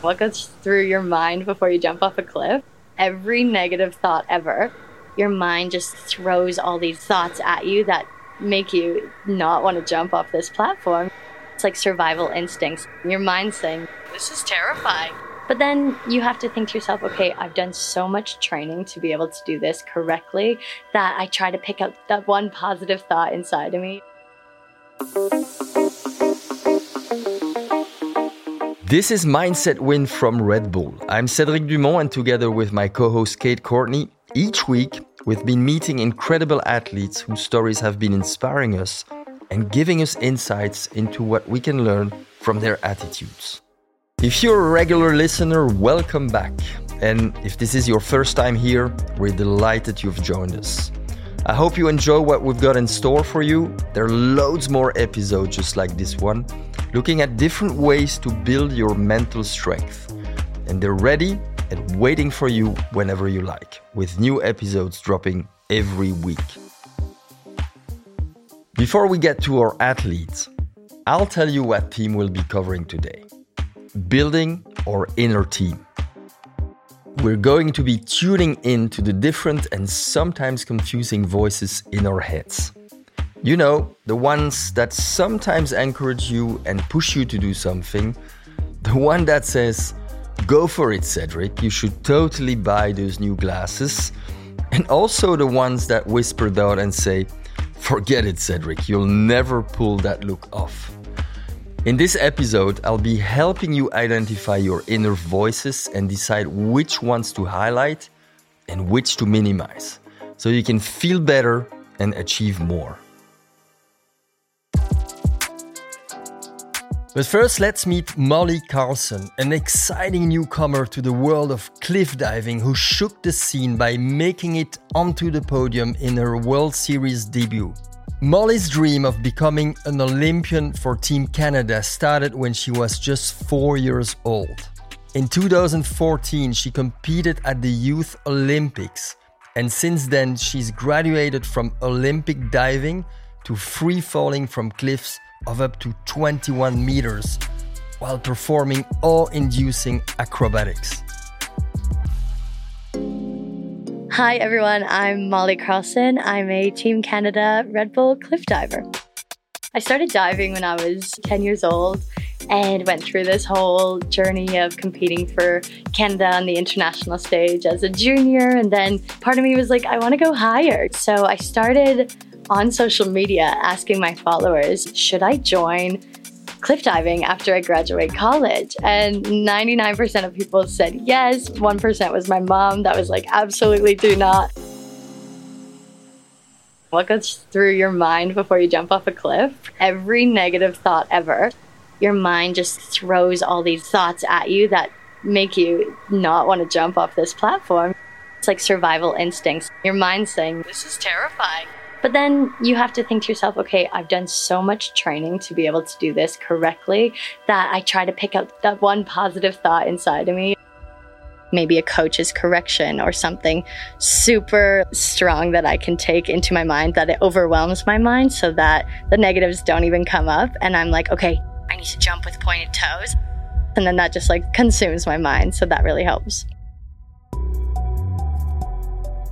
What goes through your mind before you jump off a cliff? Every negative thought ever, your mind just throws all these thoughts at you that make you not want to jump off this platform. It's like survival instincts. Your mind's saying, This is terrifying. But then you have to think to yourself, okay, I've done so much training to be able to do this correctly that I try to pick out that one positive thought inside of me. This is Mindset Win from Red Bull. I'm Cédric Dumont, and together with my co host Kate Courtney, each week we've been meeting incredible athletes whose stories have been inspiring us and giving us insights into what we can learn from their attitudes. If you're a regular listener, welcome back. And if this is your first time here, we're delighted you've joined us. I hope you enjoy what we've got in store for you. There are loads more episodes just like this one, looking at different ways to build your mental strength. And they're ready and waiting for you whenever you like, with new episodes dropping every week. Before we get to our athletes, I'll tell you what team we'll be covering today building our inner team. We're going to be tuning in to the different and sometimes confusing voices in our heads. You know, the ones that sometimes encourage you and push you to do something. The one that says, Go for it, Cédric, you should totally buy those new glasses. And also the ones that whisper down and say, Forget it, Cédric, you'll never pull that look off. In this episode, I'll be helping you identify your inner voices and decide which ones to highlight and which to minimize so you can feel better and achieve more. But first, let's meet Molly Carlson, an exciting newcomer to the world of cliff diving who shook the scene by making it onto the podium in her World Series debut. Molly's dream of becoming an Olympian for Team Canada started when she was just four years old. In 2014, she competed at the Youth Olympics, and since then, she's graduated from Olympic diving to free falling from cliffs of up to 21 meters while performing awe inducing acrobatics. Hi, everyone. I'm Molly Carlson. I'm a Team Canada Red Bull cliff diver. I started diving when I was 10 years old and went through this whole journey of competing for Canada on the international stage as a junior. And then part of me was like, I want to go higher. So I started on social media asking my followers, should I join cliff diving after I graduate college. And 99% of people said yes. 1% was my mom that was like, absolutely do not. What goes through your mind before you jump off a cliff? Every negative thought ever. Your mind just throws all these thoughts at you that make you not want to jump off this platform. It's like survival instincts. Your mind's saying, This is terrifying. But then you have to think to yourself, okay, I've done so much training to be able to do this correctly that I try to pick out that one positive thought inside of me. Maybe a coach's correction or something super strong that I can take into my mind that it overwhelms my mind so that the negatives don't even come up. And I'm like, okay, I need to jump with pointed toes. And then that just like consumes my mind. So that really helps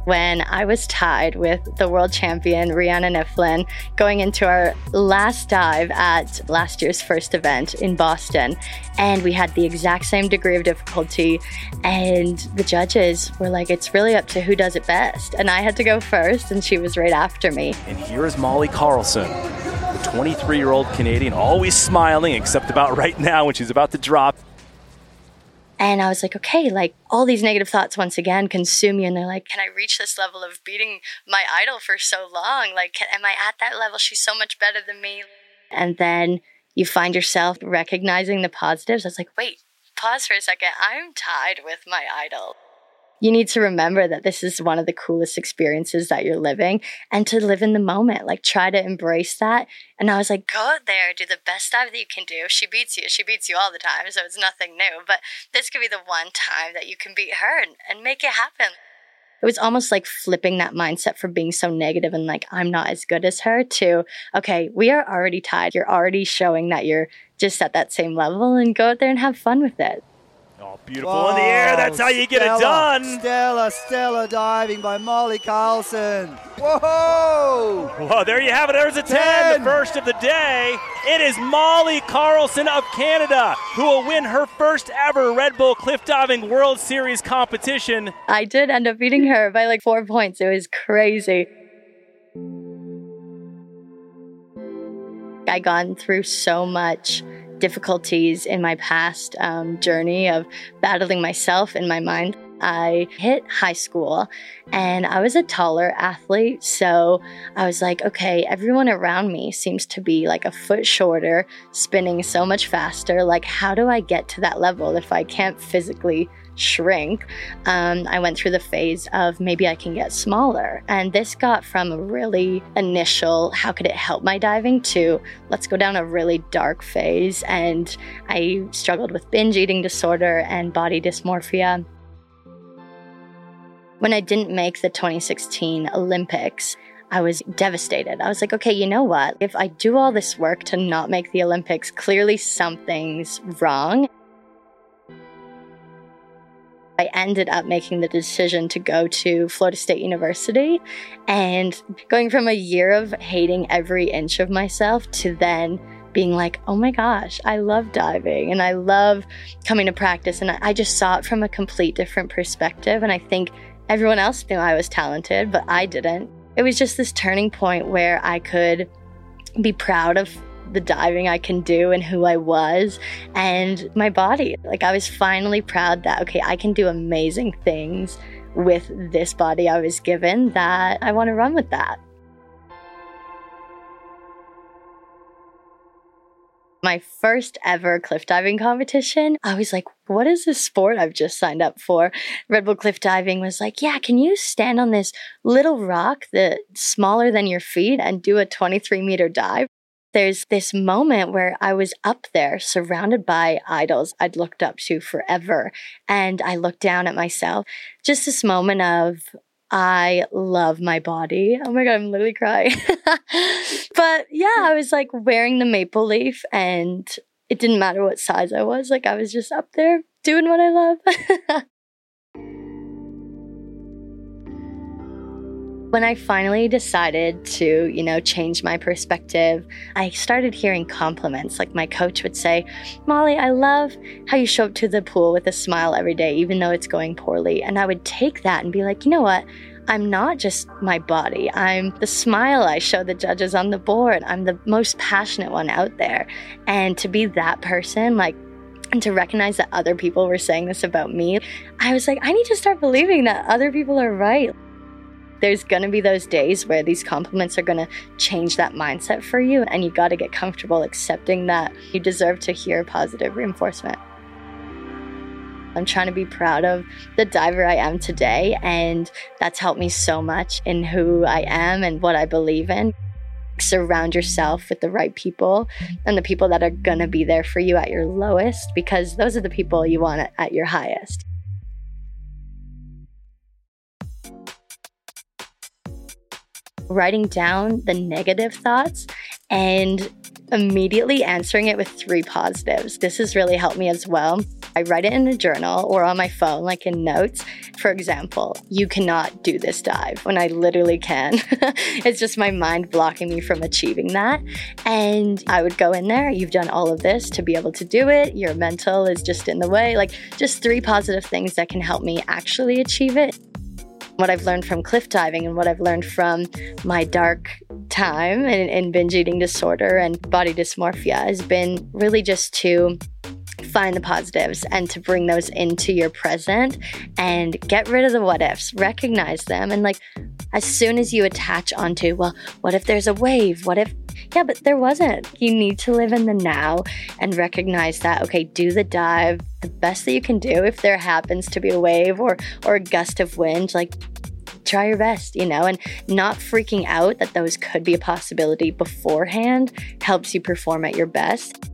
when I was tied with the world champion Rhiannan Iffland going into our last dive at last year's first event in Boston. And we had the exact same degree of difficulty. And the judges were like, it's really up to who does it best. And I had to go first, and she was right after me. And here is Molly Carlson. The 23 year old Canadian, always smiling, except about right now when she's about to drop. And I was like, okay, like all these negative thoughts once again consume you. And they're like, can I reach this level of beating my idol for so long? Like, can, am I at that level? She's so much better than me. And then you find yourself recognizing the positives. I was like, wait, pause for a second. I'm tied with my idol you need to remember that this is one of the coolest experiences that you're living and to live in the moment. Like, try to embrace that. And I was like, go there, do the best dive that you can do. She beats you. She beats you all the time. So it's nothing new. But this could be the one time that you can beat her and, and make it happen. It was almost like flipping that mindset from being so negative and like, I'm not as good as her to, okay, we are already tied. You're already showing that you're just at that same level and go out there and have fun with it. Oh, beautiful Whoa, in the air. That's how you get Stella, it done. Stella, Stella diving by Molly Carlson. Whoa! Whoa, there you have it. There's a 10, 10, the first of the day. It is Molly Carlson of Canada who will win her first ever Red Bull Cliff Diving World Series competition. I did end up beating her by like four points. It was crazy. I gone through so much difficulties in my past um, journey of battling myself in my mind. I hit high school and I was a taller athlete. So I was like, okay, everyone around me seems to be like a foot shorter, spinning so much faster. Like, how do I get to that level if I can't physically shrink, um, I went through the phase of maybe I can get smaller. And this got from a really initial, how could it help my diving, to let's go down a really dark phase. And I struggled with binge eating disorder and body dysmorphia. When I didn't make the 2016 Olympics, I was devastated. I was like, okay, you know what? If I do all this work to not make the Olympics, clearly something's wrong. I ended up making the decision to go to Florida State University and going from a year of hating every inch of myself to then being like, oh my gosh, I love diving and I love coming to practice. And I just saw it from a complete different perspective. And I think everyone else knew I was talented, but I didn't. It was just this turning point where I could be proud of the diving I can do and who I was and my body. Like I was finally proud that, okay, I can do amazing things with this body I was given that I want to run with that. My first ever cliff diving competition, I was like, what is this sport I've just signed up for? Red Bull Cliff Diving was like, yeah, can you stand on this little rock that's smaller than your feet and do a 23 meter dive? there's this moment where I was up there surrounded by idols I'd looked up to forever. And I looked down at myself. Just this moment of, I love my body. Oh my God, I'm literally crying. but yeah, I was like wearing the maple leaf and it didn't matter what size I was. Like I was just up there doing what I love. When I finally decided to, you know, change my perspective, I started hearing compliments. Like my coach would say, Molly, I love how you show up to the pool with a smile every day, even though it's going poorly. And I would take that and be like, you know what? I'm not just my body. I'm the smile I show the judges on the board. I'm the most passionate one out there. And to be that person, like, and to recognize that other people were saying this about me, I was like, I need to start believing that other people are right there's going to be those days where these compliments are going to change that mindset for you, and you got to get comfortable accepting that you deserve to hear positive reinforcement. I'm trying to be proud of the diver I am today, and that's helped me so much in who I am and what I believe in. Surround yourself with the right people and the people that are going to be there for you at your lowest because those are the people you want at your highest. Writing down the negative thoughts and immediately answering it with three positives. This has really helped me as well. I write it in a journal or on my phone, like in notes. For example, you cannot do this dive when I literally can. it's just my mind blocking me from achieving that. And I would go in there, you've done all of this to be able to do it. Your mental is just in the way. Like, just three positive things that can help me actually achieve it. What I've learned from cliff diving and what I've learned from my dark time in binge eating disorder and body dysmorphia has been really just to find the positives and to bring those into your present and get rid of the what ifs, recognize them. And like, as soon as you attach onto, well, what if there's a wave? What if, yeah, but there wasn't. You need to live in the now and recognize that, okay, do the dive the best that you can do. If there happens to be a wave or, or a gust of wind, like, try your best, you know, and not freaking out that those could be a possibility beforehand helps you perform at your best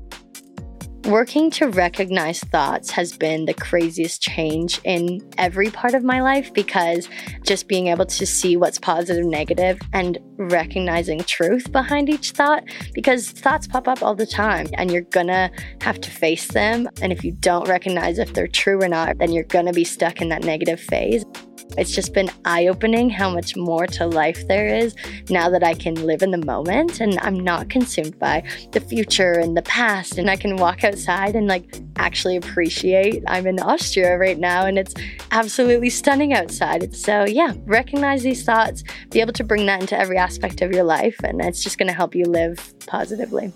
Working to recognize thoughts has been the craziest change in every part of my life because just being able to see what's positive, negative, and recognizing truth behind each thought because thoughts pop up all the time and you're gonna have to face them. And if you don't recognize if they're true or not, then you're gonna be stuck in that negative phase. It's just been eye opening how much more to life there is now that I can live in the moment and I'm not consumed by the future and the past. And I can walk outside and like actually appreciate I'm in Austria right now and it's absolutely stunning outside. So, yeah, recognize these thoughts, be able to bring that into every aspect of your life, and it's just going to help you live positively.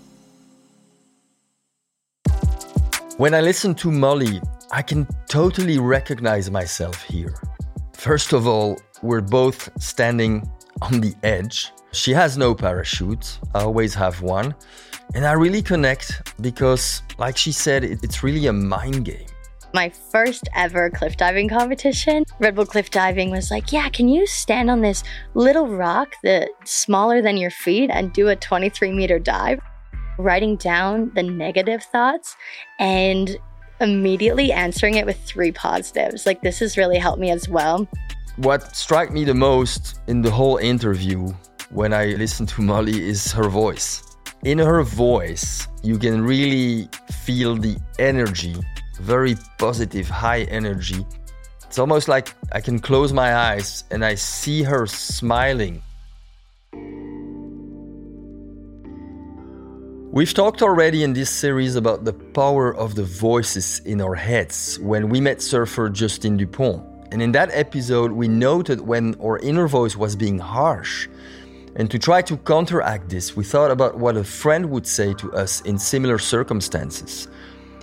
When I listen to Molly, I can totally recognize myself here. First of all, we're both standing on the edge. She has no parachute, I always have one. And I really connect because, like she said, it's really a mind game. My first ever cliff diving competition, Red Bull Cliff Diving was like, Yeah, can you stand on this little rock that's smaller than your feet and do a 23 meter dive? Writing down the negative thoughts and immediately answering it with three positives. Like, this has really helped me as well. What struck me the most in the whole interview when I listened to Molly is her voice. In her voice, you can really feel the energy, very positive, high energy. It's almost like I can close my eyes and I see her smiling We've talked already in this series about the power of the voices in our heads when we met surfer Justine Dupont. And in that episode, we noted when our inner voice was being harsh. And to try to counteract this, we thought about what a friend would say to us in similar circumstances.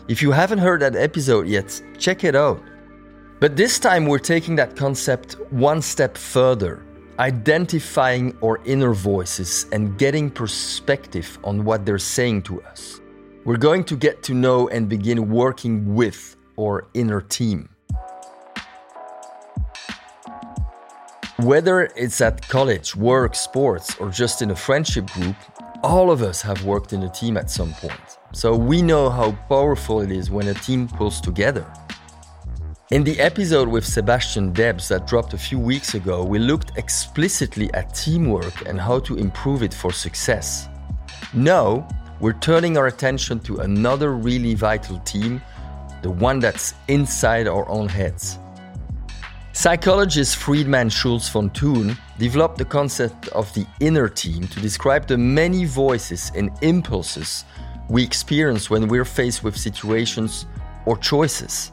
If you haven't heard that episode yet, check it out. But this time, we're taking that concept one step further identifying our inner voices and getting perspective on what they're saying to us. We're going to get to know and begin working with our inner team. Whether it's at college, work, sports, or just in a friendship group, all of us have worked in a team at some point. So we know how powerful it is when a team pulls together. In the episode with Sébastien Debs that dropped a few weeks ago, we looked explicitly at teamwork and how to improve it for success. Now, we're turning our attention to another really vital team, the one that's inside our own heads. Psychologist Friedemann Schulz von Thun developed the concept of the inner team to describe the many voices and impulses we experience when we're faced with situations or choices.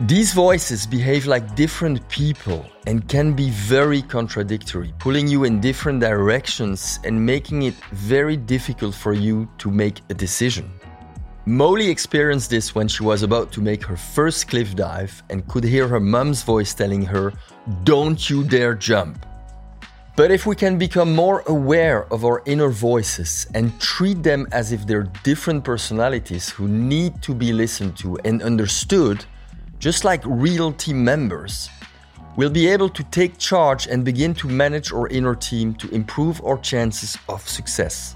These voices behave like different people and can be very contradictory, pulling you in different directions and making it very difficult for you to make a decision. Molly experienced this when she was about to make her first cliff dive and could hear her mum's voice telling her, Don't you dare jump. But if we can become more aware of our inner voices and treat them as if they're different personalities who need to be listened to and understood, just like real team members, we'll be able to take charge and begin to manage our inner team to improve our chances of success.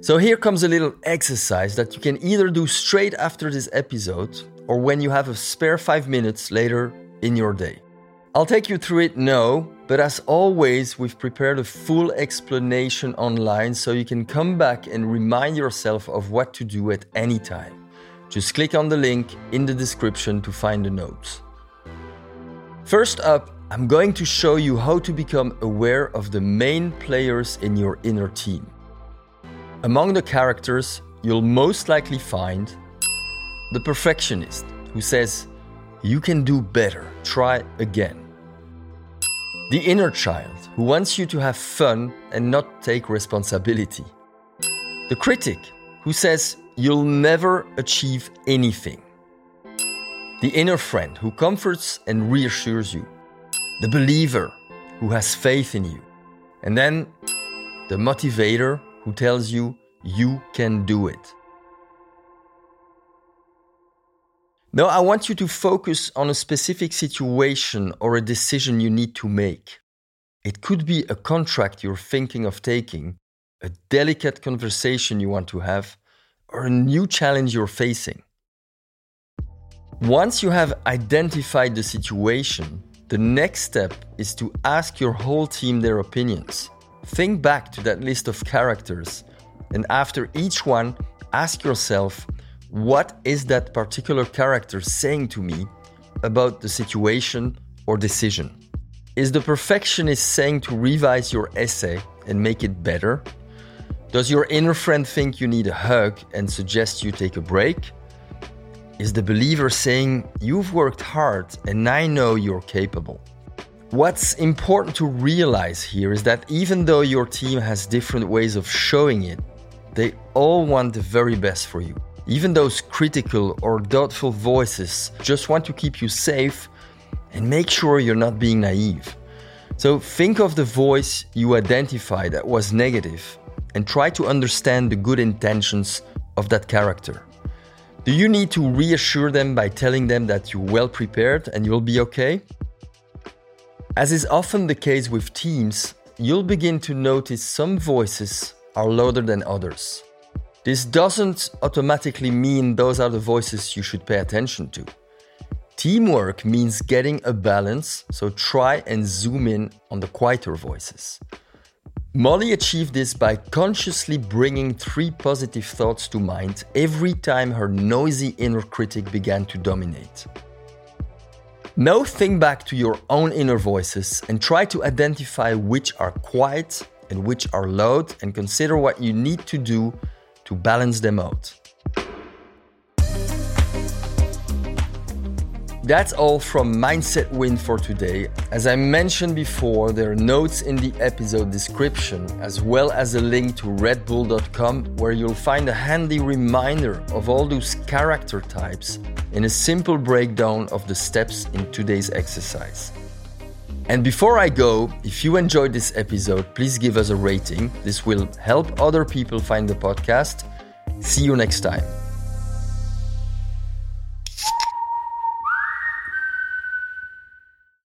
So, here comes a little exercise that you can either do straight after this episode or when you have a spare five minutes later in your day. I'll take you through it now, but as always, we've prepared a full explanation online so you can come back and remind yourself of what to do at any time. Just click on the link in the description to find the notes. First up, I'm going to show you how to become aware of the main players in your inner team. Among the characters, you'll most likely find the perfectionist who says, You can do better, try again. The inner child who wants you to have fun and not take responsibility. The critic who says, you'll never achieve anything. The inner friend who comforts and reassures you. The believer who has faith in you. And then the motivator who tells you you can do it. Now, I want you to focus on a specific situation or a decision you need to make. It could be a contract you're thinking of taking, a delicate conversation you want to have, or a new challenge you're facing. Once you have identified the situation, the next step is to ask your whole team their opinions. Think back to that list of characters, and after each one, ask yourself what is that particular character saying to me about the situation or decision? Is the perfectionist saying to revise your essay and make it better? Does your inner friend think you need a hug and suggest you take a break? Is the believer saying, You've worked hard and I know you're capable? What's important to realize here is that even though your team has different ways of showing it, they all want the very best for you. Even those critical or doubtful voices just want to keep you safe and make sure you're not being naive. So think of the voice you identify that was negative and try to understand the good intentions of that character. Do you need to reassure them by telling them that you're well prepared and you'll be okay? As is often the case with teams, you'll begin to notice some voices are louder than others. This doesn't automatically mean those are the voices you should pay attention to. Teamwork means getting a balance, so try and zoom in on the quieter voices. Molly achieved this by consciously bringing three positive thoughts to mind every time her noisy inner critic began to dominate. Now think back to your own inner voices and try to identify which are quiet and which are loud and consider what you need to do to balance them out. That's all from Mindset Win for today. As I mentioned before, there are notes in the episode description, as well as a link to redbull.com where you'll find a handy reminder of all those character types in a simple breakdown of the steps in today's exercise. And before I go, if you enjoyed this episode, please give us a rating. This will help other people find the podcast. See you next time.